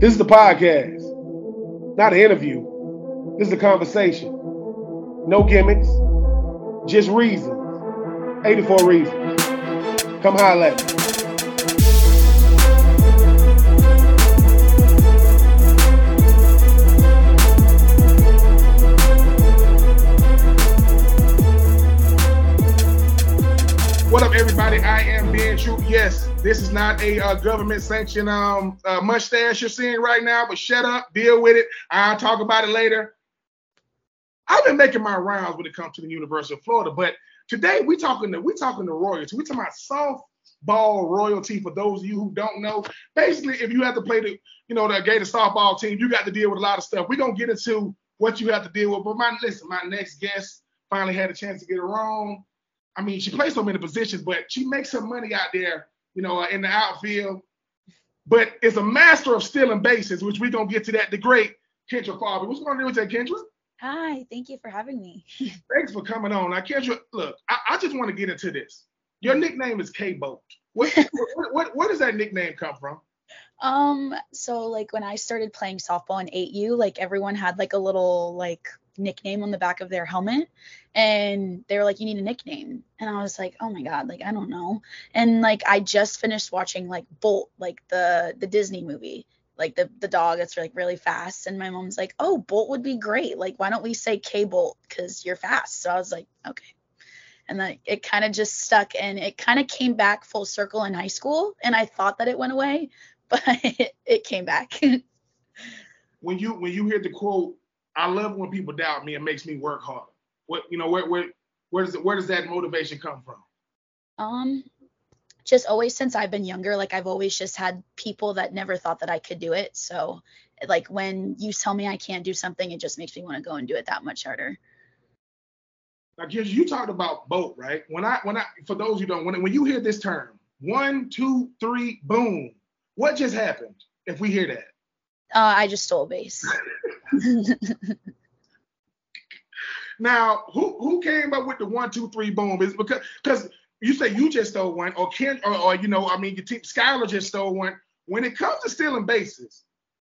This is the podcast, not an interview. This is a conversation. No gimmicks, just reasons. 84 reasons. Come holler at me. What up, everybody? I am being true. Yes, this is not a uh, government sanctioned um, uh, mustache you're seeing right now, but shut up, deal with it. I'll talk about it later. I've been making my rounds when it comes to the University of Florida, but today we talking to we talking to royalty. We're talking about softball royalty. For those of you who don't know, basically, if you have to play the you know the Gator softball team, you got to deal with a lot of stuff. We're gonna get into what you have to deal with. But my listen, my next guest finally had a chance to get it wrong. I mean, she plays so many positions, but she makes some money out there, you know, in the outfield. But is a master of stealing bases, which we're gonna get to that. The great Kendra Falby. What's going on with that, Kendra? Hi, thank you for having me. Thanks for coming on. Now, Kendra, look, I, I just want to get into this. Your nickname is K Bolt. What, what, what, where does that nickname come from? Um, so like when I started playing softball in 8U, like everyone had like a little like nickname on the back of their helmet and they were like you need a nickname. And i was like oh my god like i don't know. And like i just finished watching like bolt like the the disney movie like the the dog that's like really fast. And my mom's like oh bolt would be great. Like why don't we say k bolt because you're fast. So i was like okay. And then it kind of just stuck and it kind of came back full circle in high school and i thought that it went away but it, it came back. When you when you hear the quote I love when people doubt me. It makes me work harder. What you know, where where where does it, where does that motivation come from? Um, just always since I've been younger, like I've always just had people that never thought that I could do it. So like when you tell me I can't do something, it just makes me want to go and do it that much harder. Now, kids, you talked about boat, right? When I when I for those who don't, when when you hear this term, one, two, three, boom, what just happened? If we hear that. Uh, I just stole a base. now, who who came up with the one, two, three, boom? Is because because you say you just stole one, or Ken, or, or you know, I mean, your team Skylar just stole one. When it comes to stealing bases,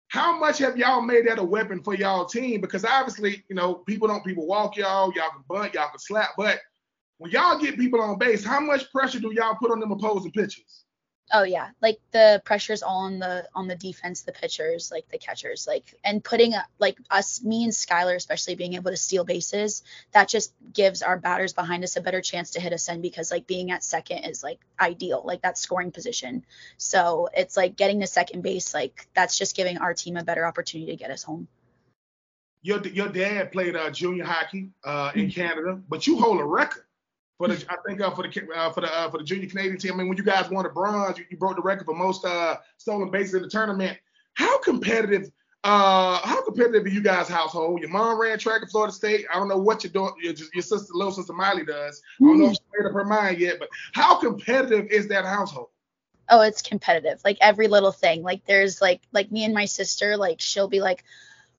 how much have y'all made that a weapon for y'all team? Because obviously, you know, people don't people walk y'all, y'all can bunt, y'all can slap, but when y'all get people on base, how much pressure do y'all put on them opposing pitchers? Oh yeah, like the pressure's all on the on the defense, the pitchers, like the catchers, like and putting a, like us, me and Skylar, especially being able to steal bases, that just gives our batters behind us a better chance to hit us in because like being at second is like ideal, like that scoring position. So it's like getting to second base, like that's just giving our team a better opportunity to get us home. Your your dad played uh, junior hockey uh, in mm-hmm. Canada, but you hold a record for the I think uh, for the uh, for the uh, for the junior Canadian team. I mean, when you guys won the bronze, you, you broke the record for most uh, stolen bases in the tournament. How competitive? Uh, how competitive are you guys' household? Your mom ran track at Florida State. I don't know what your daughter, your, your sister, little sister Miley does. I don't know if she made up her mind yet, but how competitive is that household? Oh, it's competitive. Like every little thing. Like there's like like me and my sister. Like she'll be like,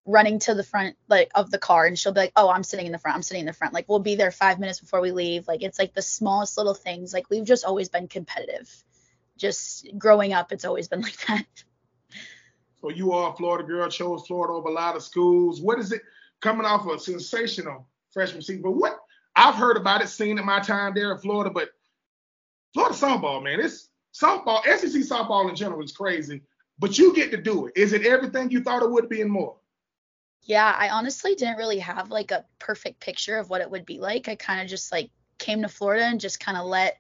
running to the front like of the car and she'll be like oh i'm sitting in the front i'm sitting in the front. Like we'll be there five minutes before we leave. Like it's like the smallest little things. Like we've just always been competitive. Just growing up it's always been like that. So you are a florida girl chose florida over a lot of schools. What is it coming off a sensational freshman season. But what i've heard about it seen in my time there in florida but florida softball man it's softball sec softball in general is crazy but you get to do it. Is it everything you thought it would be and more yeah, I honestly didn't really have like a perfect picture of what it would be like. I kind of just like came to Florida and just kind of let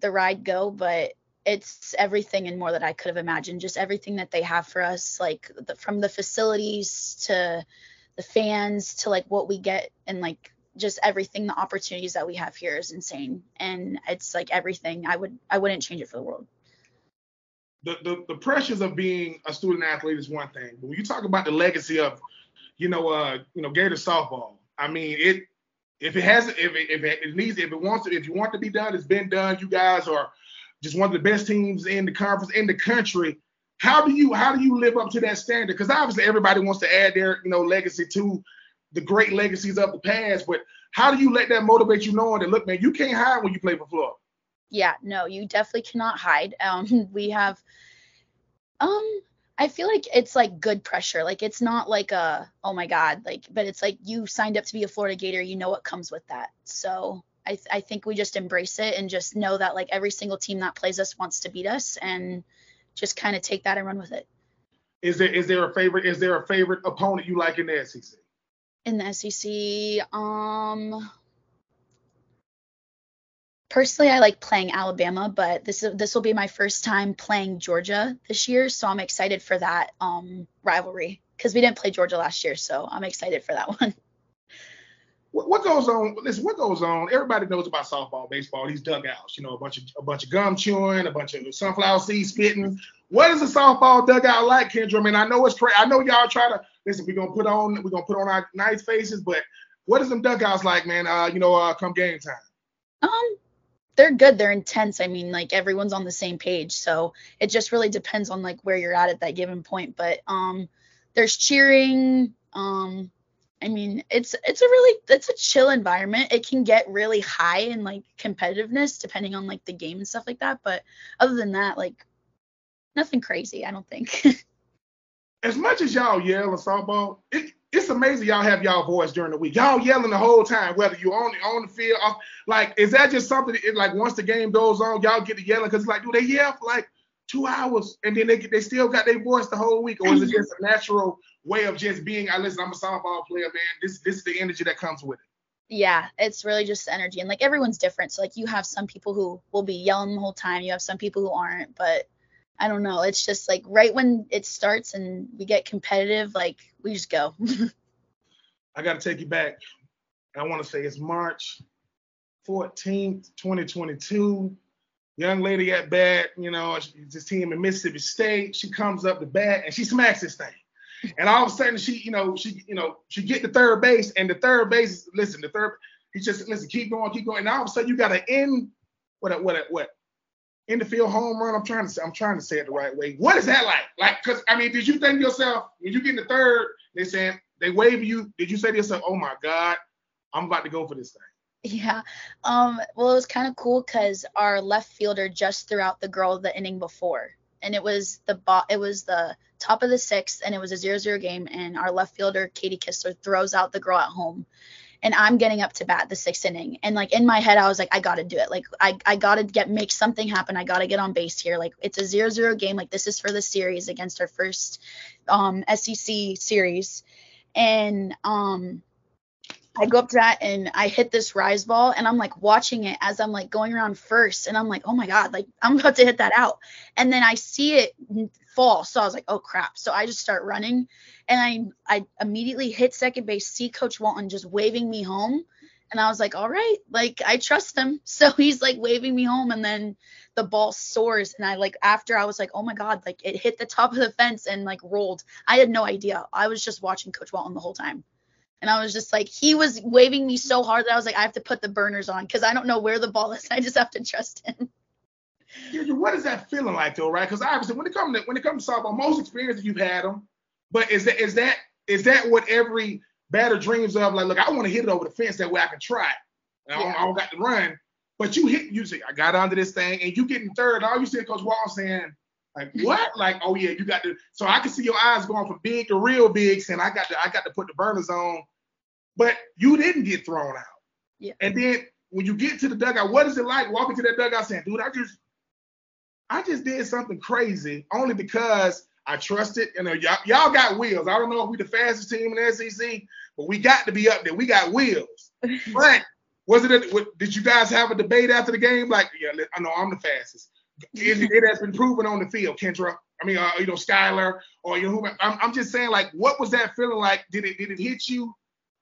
the ride go, but it's everything and more that I could have imagined. Just everything that they have for us, like the, from the facilities to the fans to like what we get and like just everything, the opportunities that we have here is insane. And it's like everything. I would I wouldn't change it for the world. The, the, the pressures of being a student athlete is one thing, but when you talk about the legacy of you know, uh, you know, Gator softball. I mean, it if it has if it, if it, it needs if it wants to if you want to be done, it's been done. You guys are just one of the best teams in the conference in the country. How do you how do you live up to that standard? Because obviously everybody wants to add their you know legacy to the great legacies of the past, but how do you let that motivate you knowing that look, man, you can't hide when you play for Florida? Yeah, no, you definitely cannot hide. Um, we have um I feel like it's like good pressure. Like it's not like a oh my god, like but it's like you signed up to be a Florida Gator, you know what comes with that. So I th- I think we just embrace it and just know that like every single team that plays us wants to beat us and just kind of take that and run with it. Is there is there a favorite is there a favorite opponent you like in the SEC? In the SEC, um personally I like playing Alabama, but this is this will be my first time playing Georgia this year, so I'm excited for that um rivalry because we didn't play Georgia last year, so I'm excited for that one. What, what goes on? Listen, what goes on? Everybody knows about softball, baseball, these dugouts. You know, a bunch of a bunch of gum chewing, a bunch of sunflower seed spitting. What is a softball dugout like, Kendra? I mean, I know it's crazy. I know y'all try to listen. We're gonna put on we're gonna put on our nice faces, but what is them dugouts like, man? Uh, you know, uh, come game time. Um, they're good. They're intense. I mean, like everyone's on the same page. So it just really depends on like where you're at at that given point. But um, there's cheering. Um, I mean, it's it's a really it's a chill environment. It can get really high in like competitiveness depending on like the game and stuff like that. But other than that, like nothing crazy. I don't think. as much as y'all yell in softball, it, it's amazing y'all have y'all voice during the week. Y'all yelling the whole time, whether you're on on the field. Off, like, is that just something? Like, once the game goes on, y'all get to yelling because like, do they yell for like two hours and then they they still got their voice the whole week, or is it just a natural way of just being? I listen, I'm a softball player, man. This this is the energy that comes with it. Yeah, it's really just energy, and like everyone's different. So like, you have some people who will be yelling the whole time. You have some people who aren't, but I don't know. It's just like right when it starts and we get competitive, like we just go. I got to take you back. I want to say it's March 14th, 2022. Young lady at bat, you know, this team in Mississippi State. She comes up the bat and she smacks this thing. And all of a sudden, she, you know, she, you know, she get the third base, and the third base, listen, the third, he just listen, keep going, keep going. And all of a sudden, you got an in, what, what, what, in the field home run. I'm trying to say, I'm trying to say it the right way. What is that like? Like, cause I mean, did you think yourself when you get in the third, they saying they wave you? Did you say to yourself, "Oh my God, I'm about to go for this thing"? Yeah. Um. Well, it was kind of cool because our left fielder just threw out the girl the inning before, and it was the bo- It was the top of the sixth, and it was a zero-zero game, and our left fielder Katie Kistler throws out the girl at home, and I'm getting up to bat the sixth inning. And like in my head, I was like, I gotta do it. Like I, I gotta get make something happen. I gotta get on base here. Like it's a zero zero game. Like this is for the series against our first um SEC series. And um I go up to that and I hit this rise ball and I'm like watching it as I'm like going around first and I'm like, oh my God, like I'm about to hit that out. And then I see it fall. So I was like, oh crap. So I just start running and I I immediately hit second base, see Coach Walton just waving me home. And I was like, all right, like I trust him. So he's like waving me home and then the ball soars and I like after I was like, oh my God, like it hit the top of the fence and like rolled. I had no idea. I was just watching Coach Walton the whole time. And I was just like, he was waving me so hard that I was like, I have to put the burners on because I don't know where the ball is. I just have to trust him. What is that feeling like though, right? Because obviously, when it comes to when it comes to softball, most experiences you've had them, but is that is that is that what every batter dreams of? Like, look, I want to hit it over the fence that way I can try it. I, don't, I don't got to run, but you hit. You say, I got onto this thing, and you getting third. All you see Coach Wall saying, like, what? like, oh yeah, you got to. So I can see your eyes going from big to real big, saying, I got to, I got to put the burners on. But you didn't get thrown out. Yeah. And then when you get to the dugout, what is it like walking to that dugout saying, dude, I just I just did something crazy only because I trusted. You know, y'all, y'all got wheels. I don't know if we the fastest team in the SEC, but we got to be up there. We got wheels. but was it? A, did you guys have a debate after the game? Like, yeah, I know I'm the fastest. It, it has been proven on the field, Kendra. I mean, uh, you know, Skylar, or you know, I'm, I'm just saying, like, what was that feeling like? Did it did it hit you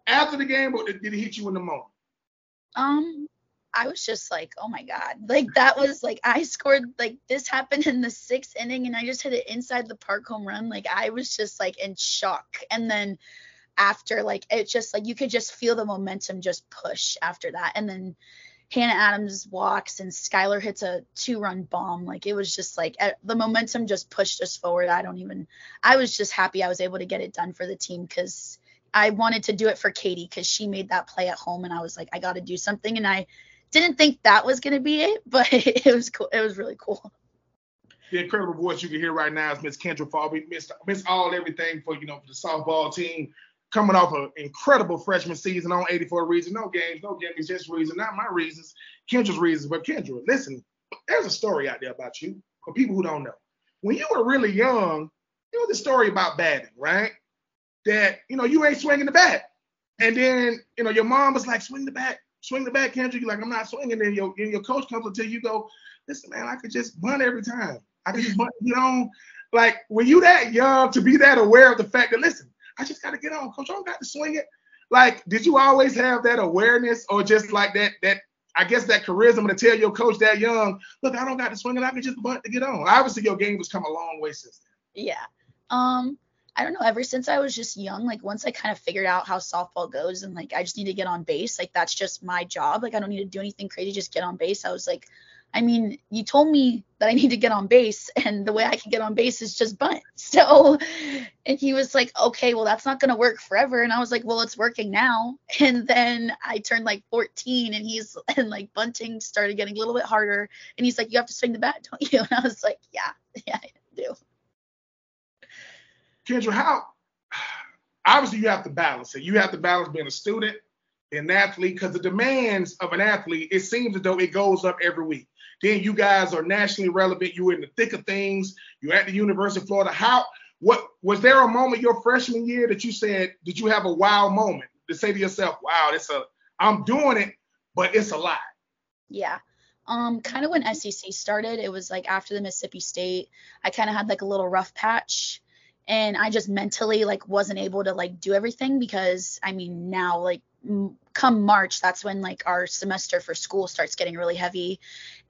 after the game, or did it hit you in the moment? Um, I was just like, oh my God. Like that was like I scored like this happened in the sixth inning and I just hit it inside the park home run. Like I was just like in shock. And then after like it just like you could just feel the momentum just push after that. And then Hannah Adams walks and Skylar hits a two run bomb. Like it was just like eh, the momentum just pushed us forward. I don't even I was just happy I was able to get it done for the team because I wanted to do it for Katie because she made that play at home and I was like, I got to do something. And I didn't think that was going to be it, but it was cool. It was really cool. the incredible voice you can hear right now is Miss Kendra Falby. Miss Miss all everything for you know for the softball team. Coming off an incredible freshman season on 84 reasons. No games, no games, just reasons. Not my reasons, Kendra's reasons. But Kendra, listen, there's a story out there about you for people who don't know. When you were really young, there was a story about batting, right? That you know you ain't swinging the bat, and then you know your mom was like, swing the bat, swing the bat, Kendra. You're like, I'm not swinging. And your and your coach comes until you go, listen, man, I could just bunt every time. I could just bunt, get on. Like, when you that young to be that aware of the fact that, listen, I just got to get on, coach. I don't got to swing it. Like, did you always have that awareness or just like that, that, I guess that charisma to tell your coach that young, look, I don't got to swing it. I can just bunt to get on. Obviously, your game has come a long way since then. Yeah. Um, I don't know, ever since I was just young, like once I kind of figured out how softball goes and like I just need to get on base, like that's just my job. Like I don't need to do anything crazy, just get on base. I was like, I mean, you told me that I need to get on base, and the way I can get on base is just bunt. So, and he was like, okay, well, that's not going to work forever. And I was like, well, it's working now. And then I turned like 14, and he's, and like bunting started getting a little bit harder. And he's like, you have to swing the bat, don't you? And I was like, yeah, yeah, I do. Kendra, how, obviously, you have to balance it. You have to balance being a student an athlete because the demands of an athlete, it seems as though it goes up every week. Then you guys are nationally relevant. You're in the thick of things. You're at the University of Florida. How what was there a moment your freshman year that you said did you have a wow moment to say to yourself, wow, it's a I'm doing it, but it's a lot. Yeah. Um, kind of when SEC started, it was like after the Mississippi State, I kind of had like a little rough patch and I just mentally like wasn't able to like do everything because I mean now like come March, that's when like our semester for school starts getting really heavy.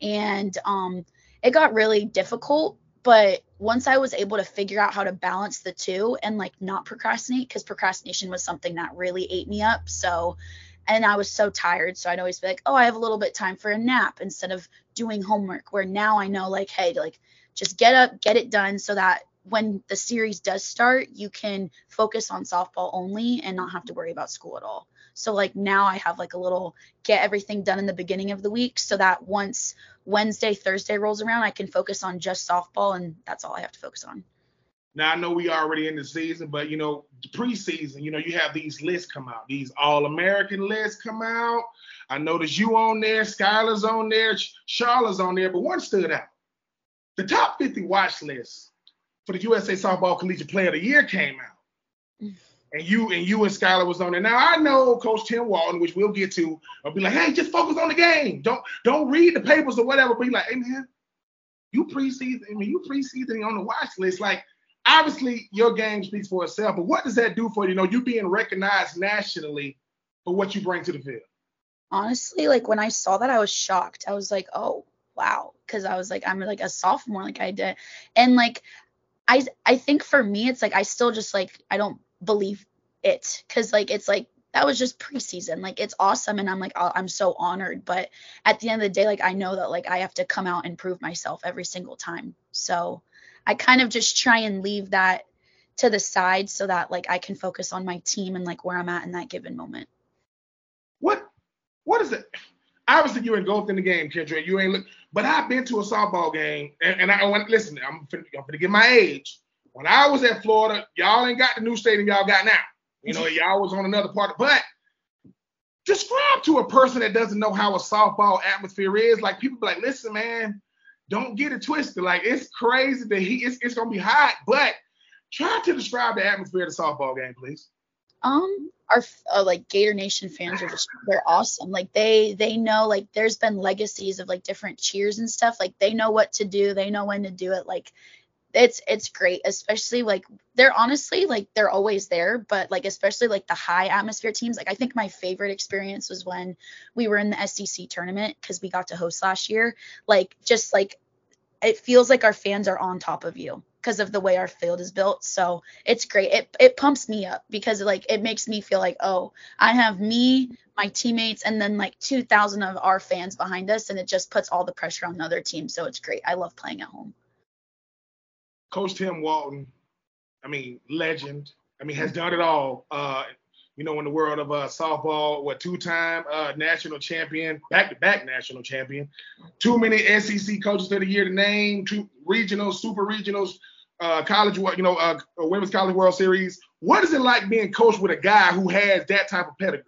And um, it got really difficult. But once I was able to figure out how to balance the two and like not procrastinate, because procrastination was something that really ate me up. So, and I was so tired. So I'd always be like, oh, I have a little bit time for a nap instead of doing homework. Where now I know, like, hey, like, just get up, get it done so that when the series does start, you can focus on softball only and not have to worry about school at all. So like now I have like a little get everything done in the beginning of the week so that once Wednesday, Thursday rolls around, I can focus on just softball and that's all I have to focus on. Now I know we already in the season, but you know, preseason, you know, you have these lists come out, these all-American lists come out. I noticed you on there, Skylar's on there, Charlotte's on there, but one stood out. The top 50 watch list for the USA Softball Collegiate Player of the Year came out. Mm and you and you and Skylar was on there. Now I know Coach Tim Walton, which we'll get to, will be like, hey, just focus on the game. Don't don't read the papers or whatever. But be like, hey man, you preseason, I mean, you preseason on the watch list. Like, obviously your game speaks for itself. But what does that do for you? You know, you being recognized nationally for what you bring to the field. Honestly, like when I saw that, I was shocked. I was like, oh wow, because I was like, I'm like a sophomore, like I did, and like I I think for me, it's like I still just like I don't believe it. Because like it's like that was just preseason. Like it's awesome and i'm like oh, i'm so honored. But at the end of the day like i know that like i have to come out and prove myself every single time. So i kind of just try and leave that to the side so that like i can focus on my team and like where i'm at in that given moment. What what is it? Obviously you're engulfed in the game kendra. You ain't look but i've been to a softball game and, and i want listen i'm finna, I'm finna get my age when I was at Florida, y'all ain't got the new stadium y'all got now. You know, mm-hmm. y'all was on another part. Of, but describe to a person that doesn't know how a softball atmosphere is. Like people be like, listen, man, don't get it twisted. Like it's crazy that he it's, it's gonna be hot, but try to describe the atmosphere of the softball game, please. Um, our uh, like Gator Nation fans are just they're awesome. Like they they know like there's been legacies of like different cheers and stuff. Like they know what to do. They know when to do it. Like it's it's great especially like they're honestly like they're always there but like especially like the high atmosphere teams like i think my favorite experience was when we were in the sec tournament because we got to host last year like just like it feels like our fans are on top of you because of the way our field is built. So it's great. It, it pumps me up because like it makes me feel like oh i have me my teammates and then like 2000 of our fans behind us and it just puts all the pressure on the other team. So it's great. I love playing at home. Coach Tim Walton, I mean, legend. I mean, has done it all. Uh, you know, in the world of uh, softball, what two-time uh, national champion, back-to-back national champion, too many SEC coaches of the year to name, two regionals, super regionals, uh, college, you know, uh, women's college World Series. What is it like being coached with a guy who has that type of pedigree?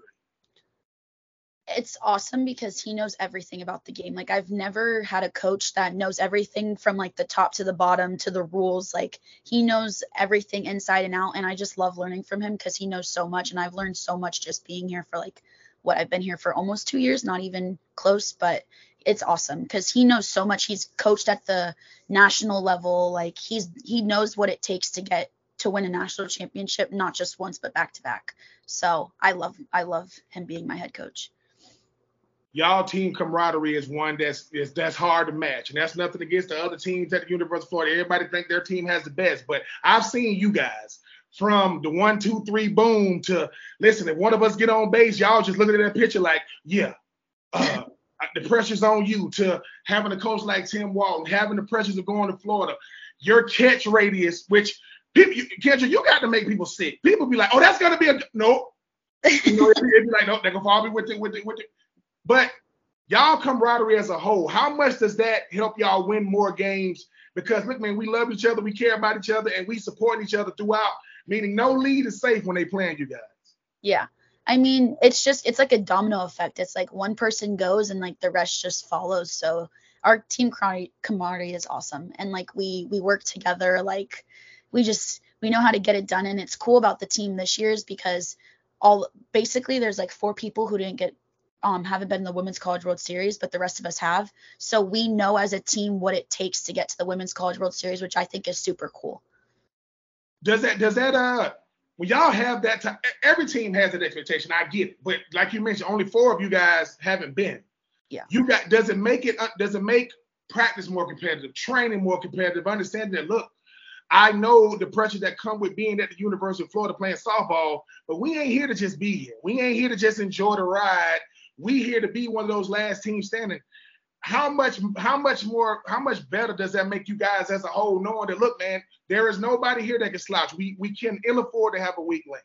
it's awesome because he knows everything about the game. Like I've never had a coach that knows everything from like the top to the bottom to the rules. Like he knows everything inside and out and I just love learning from him cuz he knows so much and I've learned so much just being here for like what I've been here for almost 2 years, not even close, but it's awesome cuz he knows so much. He's coached at the national level. Like he's he knows what it takes to get to win a national championship not just once but back to back. So I love I love him being my head coach y'all team camaraderie is one that's is that's hard to match, and that's nothing against the other teams at the University of Florida. Everybody think their team has the best, but I've seen you guys from the one, two, three, boom to listen. If one of us get on base, y'all just looking at that picture like, yeah, uh, the pressure's on you. To having a coach like Tim Walton, having the pressures of going to Florida, your catch radius, which people, you, Kendra, you got to make people sick. People be like, oh, that's gonna be a no. You know, it'd be, it'd be like, no, they're gonna fall me with it, with it, with it. But y'all camaraderie as a whole, how much does that help y'all win more games? Because look, man, we love each other, we care about each other, and we support each other throughout. Meaning, no lead is safe when they playing you guys. Yeah. I mean, it's just it's like a domino effect. It's like one person goes and like the rest just follows. So our team camaraderie is awesome, and like we we work together. Like we just we know how to get it done, and it's cool about the team this year is because all basically there's like four people who didn't get um, haven't been in the Women's College World Series, but the rest of us have. So we know as a team what it takes to get to the Women's College World Series, which I think is super cool. Does that does that uh when y'all have that time? Every team has an expectation. I get it, but like you mentioned, only four of you guys haven't been. Yeah. You got does it make it uh, does it make practice more competitive, training more competitive, understanding that look, I know the pressure that come with being at the University of Florida playing softball, but we ain't here to just be here. We ain't here to just enjoy the ride we here to be one of those last teams standing. How much, how much more, how much better does that make you guys as a whole, knowing that look, man, there is nobody here that can slouch. We we can ill afford to have a weak link.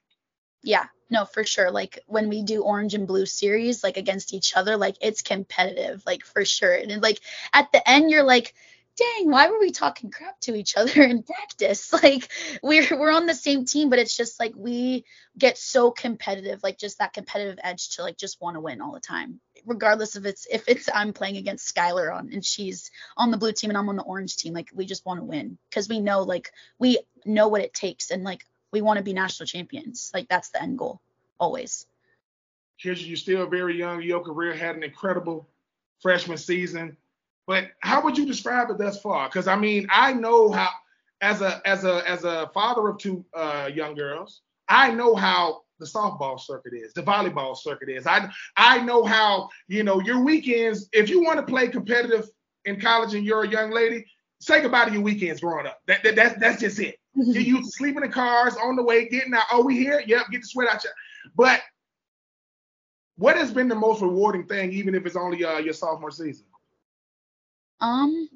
Yeah, no, for sure. Like when we do orange and blue series, like against each other, like it's competitive, like for sure. And like at the end, you're like, dang, why were we talking crap to each other in practice? Like we're we're on the same team, but it's just like we get so competitive, like just that competitive edge to like just want to win all the time. Regardless of it's if it's I'm playing against Skylar on and she's on the blue team and I'm on the orange team, like we just want to win because we know like we know what it takes and like we want to be national champions. Like that's the end goal always. Here's you're still very young. Your career had an incredible freshman season but how would you describe it thus far? Because I mean, I know how, as a as a as a father of two uh, young girls, I know how the softball circuit is, the volleyball circuit is. I I know how you know your weekends. If you want to play competitive in college and you're a young lady, say goodbye to your weekends growing up. That, that that's that's just it. you used to sleep in the cars on the way, getting out. Oh, we here? Yep, get the sweat out you. But what has been the most rewarding thing, even if it's only uh, your sophomore season? Um,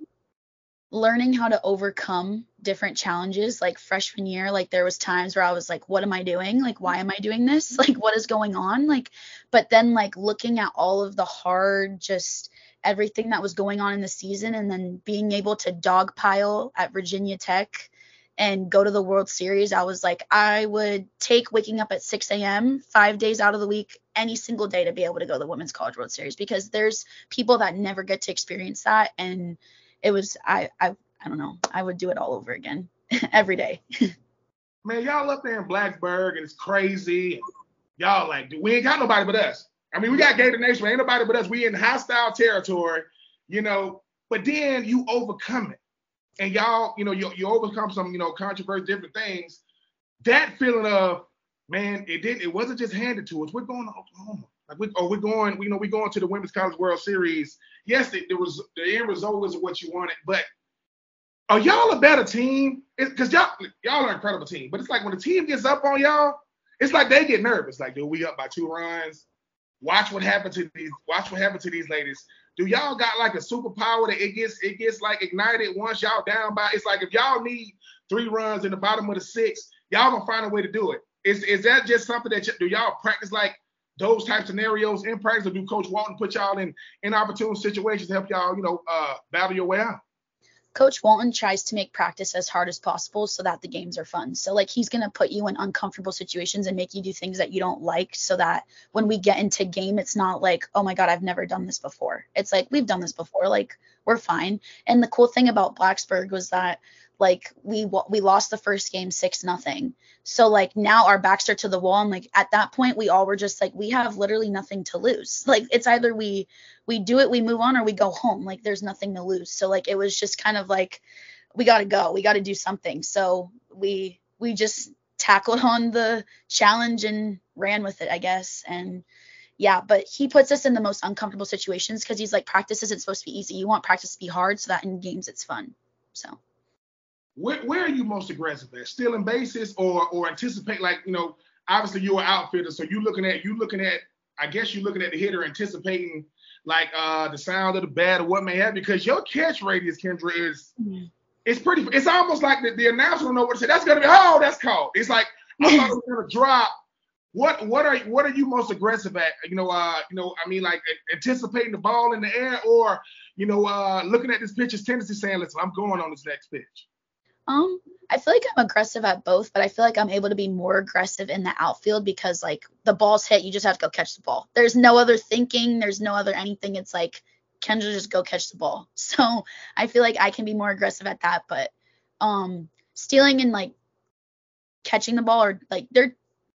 learning how to overcome different challenges like freshman year like there was times where i was like what am i doing like why am i doing this like what is going on like but then like looking at all of the hard just everything that was going on in the season and then being able to dogpile at virginia tech and go to the World Series, I was like, I would take waking up at 6 a.m. five days out of the week, any single day to be able to go to the Women's College World Series because there's people that never get to experience that. And it was, I, I, I don't know, I would do it all over again every day. Man, y'all up there in Blacksburg and it's crazy. Y'all like, we ain't got nobody but us. I mean, we got Gator Nation, but ain't nobody but us. We in hostile territory, you know, but then you overcome it and y'all, you know, you, you overcome some, you know, controversial different things. That feeling of, man, it didn't, it wasn't just handed to us. We're going to Oklahoma. Like we, oh, we're going, you know, we're going to the Women's College World Series. Yes, it, was the end result wasn't what you wanted, but are y'all a better team? Because y'all, y'all are an incredible team. But it's like when the team gets up on y'all, it's like they get nervous. Like, dude, we up by two runs. Watch what happened to these. Watch what happened to these ladies do y'all got like a superpower that it gets it gets like ignited once y'all down by? It's like if y'all need three runs in the bottom of the six, y'all gonna find a way to do it. is is that just something that y- do y'all practice like those type scenarios in practice, or do Coach Walton put y'all in inopportune situations to help y'all, you know, uh, battle your way out? Coach Walton tries to make practice as hard as possible so that the games are fun. So like he's gonna put you in uncomfortable situations and make you do things that you don't like so that when we get into game it's not like, oh my god, I've never done this before. It's like we've done this before, like we're fine. And the cool thing about Blacksburg was that like we we lost the first game six nothing. So like now our backs are to the wall and like at that point we all were just like we have literally nothing to lose. Like it's either we we do it we move on or we go home. Like there's nothing to lose. So like it was just kind of like we got to go we got to do something. So we we just tackled on the challenge and ran with it i guess. And yeah but he puts us in the most uncomfortable situations because he's like practice isn't supposed to be easy. You want practice to be hard so that in games it's fun. So where, where are you most aggressive at? Stealing bases or or anticipate like you know obviously you're an outfielder, so you looking at you looking at I guess you're looking at the hitter anticipating like uh the sound of the bat or what may have because your catch radius, Kendra, is mm-hmm. it's pretty. It's almost like the, the announcer don't know what to say. That's gonna be oh that's called. It's like I thought it was gonna drop. What what are what are you most aggressive at? You know, uh, you know, I mean, like anticipating the ball in the air, or you know, uh, looking at this pitcher's tendency, saying, "Listen, I'm going on this next pitch." Um, I feel like I'm aggressive at both, but I feel like I'm able to be more aggressive in the outfield because like the ball's hit, you just have to go catch the ball. There's no other thinking, there's no other anything. It's like Kendra just go catch the ball. So I feel like I can be more aggressive at that, but um stealing and like catching the ball or like they're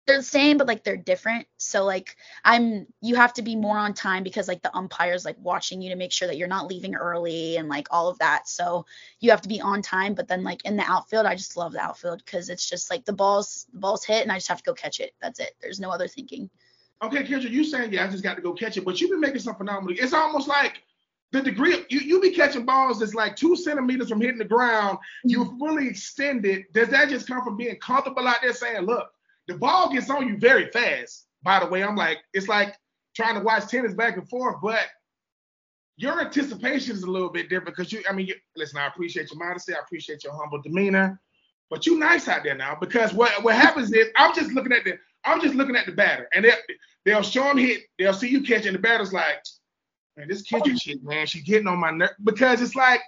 they're the same, but like they're different. So like I'm you have to be more on time because like the umpire's like watching you to make sure that you're not leaving early and like all of that. So you have to be on time. But then like in the outfield, I just love the outfield because it's just like the balls the balls hit and I just have to go catch it. That's it. There's no other thinking. Okay, Kendra, you saying yeah, I just got to go catch it, but you've been making some phenomenal. It's almost like the degree of you, you be catching balls that's like two centimeters from hitting the ground. You're mm-hmm. fully extended. Does that just come from being comfortable out there saying, look, the ball gets on you very fast. By the way, I'm like, it's like trying to watch tennis back and forth, but your anticipation is a little bit different because you, I mean, you, listen, I appreciate your modesty, I appreciate your humble demeanor, but you nice out there now because what what happens is I'm just looking at the I'm just looking at the batter and they they'll show him hit, they'll see you catch, and the batter's like, man, this Kendrick shit, man, she's getting on my nerve because it's like,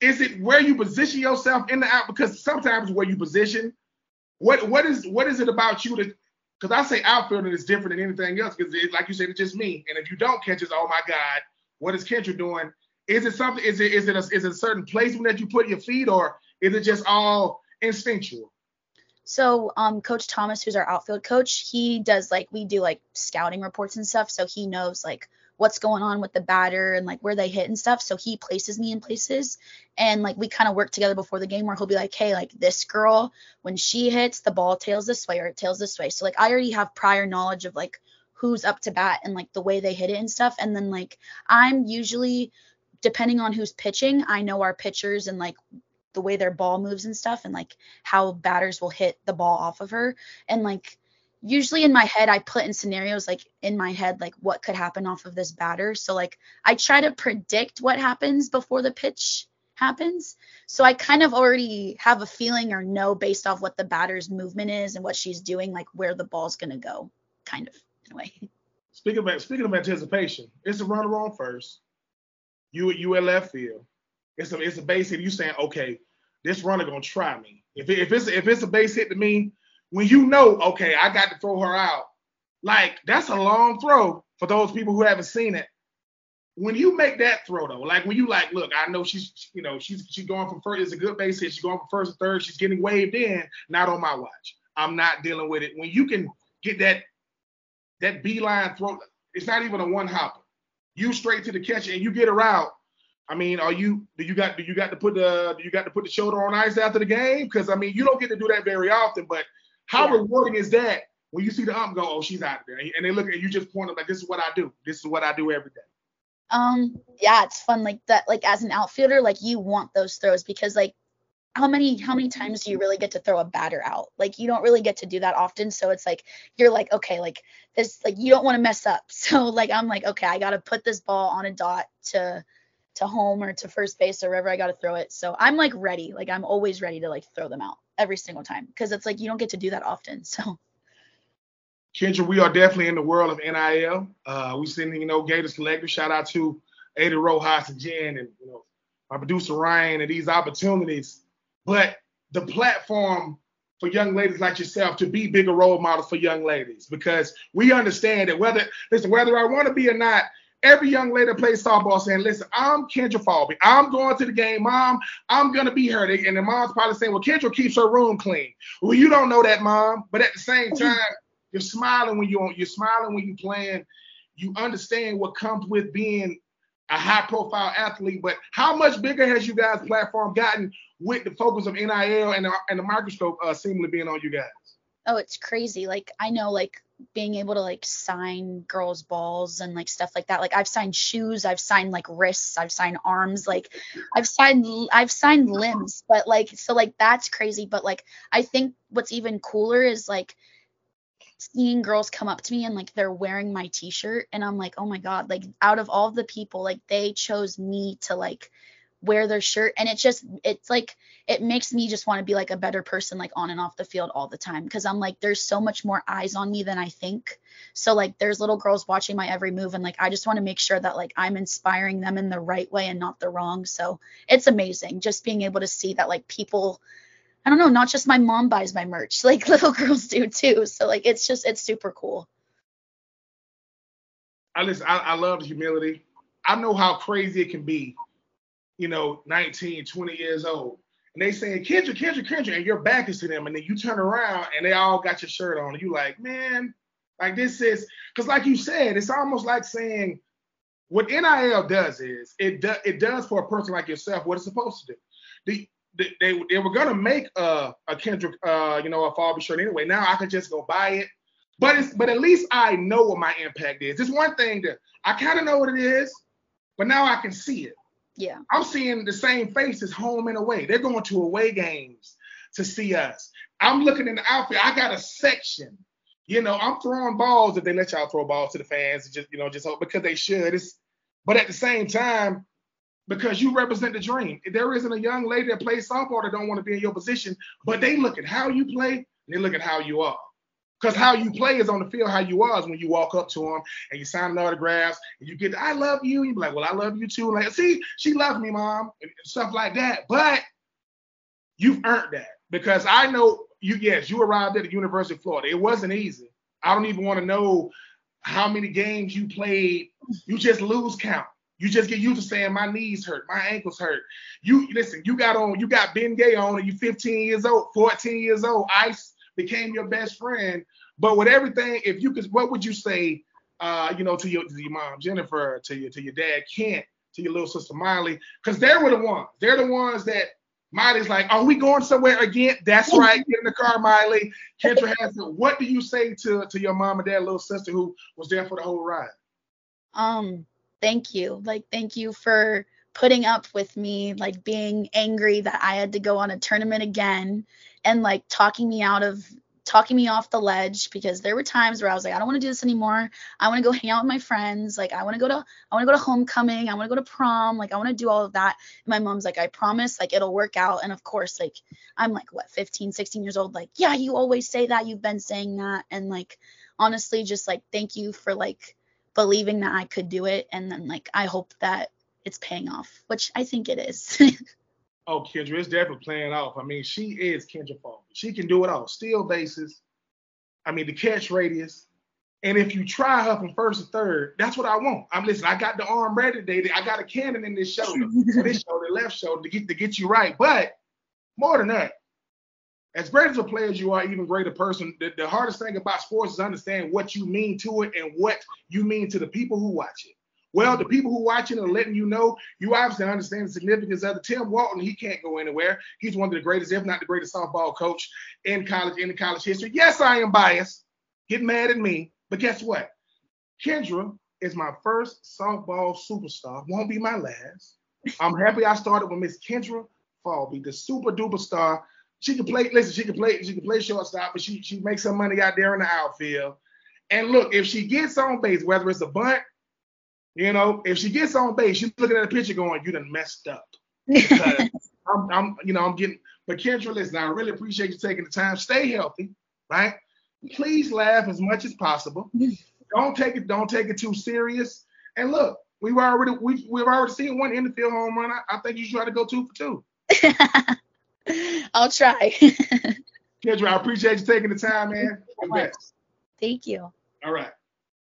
is it where you position yourself in the out? Because sometimes where you position what what is what is it about you that because I say outfielding is different than anything else because like you said it's just me. And if you don't catch it oh my god what is Kendra doing? Is it something is it is it a, is it a certain placement that you put your feet or is it just all instinctual? So um coach Thomas who's our outfield coach he does like we do like scouting reports and stuff so he knows like what's going on with the batter and like where they hit and stuff. So he places me in places and like we kind of work together before the game where he'll be like, hey, like this girl, when she hits, the ball tails this way or it tails this way. So like I already have prior knowledge of like who's up to bat and like the way they hit it and stuff. And then like I'm usually depending on who's pitching, I know our pitchers and like the way their ball moves and stuff and like how batters will hit the ball off of her. And like usually in my head I put in scenarios like in my head like what could happen off of this batter. So like I try to predict what happens before the pitch happens. So I kind of already have a feeling or know based off what the batter's movement is and what she's doing like where the ball's going to go kind of in a way. Speaking of speaking of anticipation, it's a runner on first. You at left field. It's a it's a base hit. You saying okay, this runner gonna try me. If it, if it's if it's a base hit to me, when you know, okay, I got to throw her out, like that's a long throw for those people who haven't seen it. When you make that throw though, like when you like, look, I know she's, you know, she's she's going from first. It's a good base hit. She's going from first to third. She's getting waved in. Not on my watch. I'm not dealing with it. When you can get that that beeline throw, it's not even a one hopper. You straight to the catcher and you get her out. I mean, are you do you got do you got to put the do you got to put the shoulder on ice after the game? Because I mean, you don't get to do that very often, but how yeah. rewarding is that when you see the ump go, oh, she's out of there, and they look at you just point them like, this is what I do. This is what I do every day. Um, yeah, it's fun like that. Like as an outfielder, like you want those throws because like how many how many times do you really get to throw a batter out? Like you don't really get to do that often. So it's like you're like, okay, like this like you don't want to mess up. So like I'm like, okay, I gotta put this ball on a dot to to home or to first base or wherever I gotta throw it. So I'm like ready. Like I'm always ready to like throw them out. Every single time because it's like you don't get to do that often. So. Kendra, we are definitely in the world of NIL. Uh, we sending, you know, Gators Collective. Shout out to Ada Rojas and Jen and you know my producer Ryan and these opportunities. But the platform for young ladies like yourself to be bigger role models for young ladies because we understand that whether listen, whether I want to be or not, every young lady that plays softball saying, listen, I'm Kendra Falby. I'm going to the game, mom. I'm gonna be her. And the mom's probably saying, well, Kendra keeps her room clean. Well, you don't know that, mom. But at the same time, you're smiling when you're you're smiling when you're playing. You understand what comes with being a high profile athlete. But how much bigger has you guys' platform gotten with the focus of NIL and the, and the microscope uh, seemingly being on you guys? Oh, it's crazy. Like I know like being able to like sign girls' balls and like stuff like that. Like I've signed shoes, I've signed like wrists, I've signed arms, like I've signed I've signed limbs. But like so like that's crazy. But like I think what's even cooler is like seeing girls come up to me and like they're wearing my t-shirt and I'm like, "Oh my god, like out of all the people, like they chose me to like wear their shirt and it just it's like it makes me just want to be like a better person like on and off the field all the time because I'm like there's so much more eyes on me than I think. So like there's little girls watching my every move and like I just want to make sure that like I'm inspiring them in the right way and not the wrong. So it's amazing just being able to see that like people I don't know, not just my mom buys my merch, like little girls do too. So like it's just it's super cool. I listen, I, I love the humility. I know how crazy it can be, you know, 19, 20 years old. And they saying, Kendra, Kendra, Kendra, and your back is to them. And then you turn around and they all got your shirt on. And you like, man, like this is because like you said, it's almost like saying what NIL does is it it does for a person like yourself what it's supposed to do. The, they, they, they were gonna make a, a Kendrick, uh, you know, a Falby shirt anyway. Now I can just go buy it. But it's but at least I know what my impact is. It's one thing that I kind of know what it is, but now I can see it. Yeah. I'm seeing the same faces home and away. They're going to away games to see us. I'm looking in the outfit. I got a section. You know, I'm throwing balls if they let y'all throw balls to the fans, just you know, just because they should. It's, but at the same time, because you represent the dream. There isn't a young lady that plays softball that don't want to be in your position, but they look at how you play, they look at how you are. Because how you play is on the field, how you are is when you walk up to them and you sign autographs and you get, I love you. You be like, well, I love you too. Like, see, she loves me, mom, and stuff like that. But you've earned that because I know you, yes, you arrived at the University of Florida. It wasn't easy. I don't even want to know how many games you played. You just lose count. You just get used to saying my knees hurt, my ankles hurt. You listen, you got on, you got Ben Gay on, and you 15 years old, 14 years old. Ice became your best friend. But with everything, if you could, what would you say, uh, you know, to your to your mom Jennifer, to your to your dad Kent, to your little sister Miley, because they were the ones. They're the ones that Miley's like, are we going somewhere again? That's right. Get in the car, Miley. Kendra has it. What do you say to to your mom and dad, little sister who was there for the whole ride? Um, thank you. Like, thank you for putting up with me, like being angry that I had to go on a tournament again and like talking me out of talking me off the ledge because there were times where I was like, I don't want to do this anymore. I want to go hang out with my friends. Like I want to go to I want to go to homecoming. I want to go to prom. Like I want to do all of that. And my mom's like, I promise, like it'll work out. And of course, like I'm like what 15, 16 years old. Like, yeah, you always say that. You've been saying that. And like honestly, just like thank you for like believing that I could do it. And then like I hope that it's paying off, which I think it is. oh, Kendra, it's definitely playing off. I mean, she is Kendra Falby. She can do it all. Steal bases. I mean, the catch radius. And if you try her from first to third, that's what I want. I'm listening. I got the arm ready today. I got a cannon in this shoulder, this shoulder, left shoulder to get to get you right. But more than that, as great as a player as you are, even greater person, the, the hardest thing about sports is understand what you mean to it and what you mean to the people who watch it. Well, the people who are watching are letting you know you obviously understand the significance of the Tim Walton. He can't go anywhere. He's one of the greatest, if not the greatest, softball coach in college in the college history. Yes, I am biased. Get mad at me, but guess what? Kendra is my first softball superstar. Won't be my last. I'm happy I started with Miss Kendra Falby, the super duper star she can play. Listen, she can play. She can play shortstop, but she she makes some money out there in the outfield. And look, if she gets on base, whether it's a bunt, you know, if she gets on base, she's looking at the pitcher going, "You done messed up." I'm, I'm, you know, I'm getting But Kendra, listen, I really appreciate you taking the time. Stay healthy, right? Please laugh as much as possible. don't take it, don't take it too serious. And look, we've already we, we've already seen one infield home run. I, I think you should try to go two for two. I'll try. Kendra, I appreciate you taking the time, man. Thank you. All right.